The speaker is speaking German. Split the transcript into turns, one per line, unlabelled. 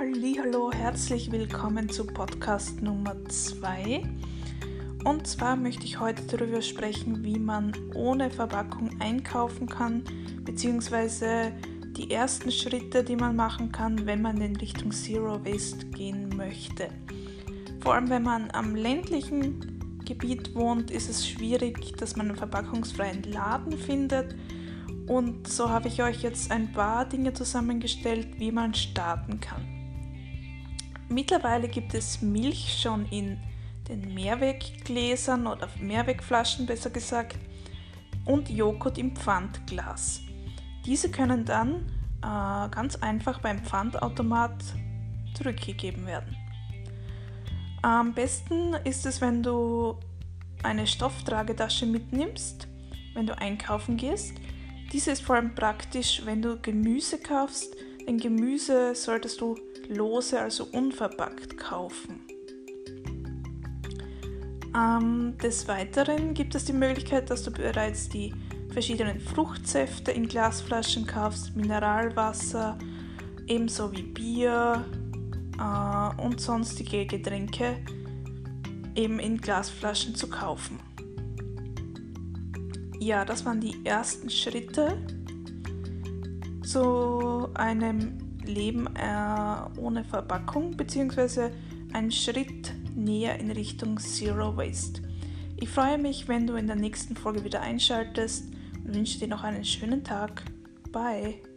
Hallo, herzlich willkommen zu Podcast Nummer 2. Und zwar möchte ich heute darüber sprechen, wie man ohne Verpackung einkaufen kann, beziehungsweise die ersten Schritte, die man machen kann, wenn man in Richtung Zero Waste gehen möchte. Vor allem wenn man am ländlichen Gebiet wohnt, ist es schwierig, dass man einen verpackungsfreien Laden findet und so habe ich euch jetzt ein paar Dinge zusammengestellt, wie man starten kann. Mittlerweile gibt es Milch schon in den Mehrweggläsern oder Mehrwegflaschen besser gesagt und Joghurt im Pfandglas. Diese können dann äh, ganz einfach beim Pfandautomat zurückgegeben werden. Am besten ist es, wenn du eine Stofftragetasche mitnimmst, wenn du einkaufen gehst diese ist vor allem praktisch, wenn du Gemüse kaufst, denn Gemüse solltest du lose, also unverpackt kaufen. Ähm, des Weiteren gibt es die Möglichkeit, dass du bereits die verschiedenen Fruchtsäfte in Glasflaschen kaufst, Mineralwasser, ebenso wie Bier äh, und sonstige Getränke eben in Glasflaschen zu kaufen ja, das waren die ersten Schritte zu einem Leben äh, ohne Verpackung, beziehungsweise ein Schritt näher in Richtung Zero Waste. Ich freue mich, wenn du in der nächsten Folge wieder einschaltest und wünsche dir noch einen schönen Tag. Bye.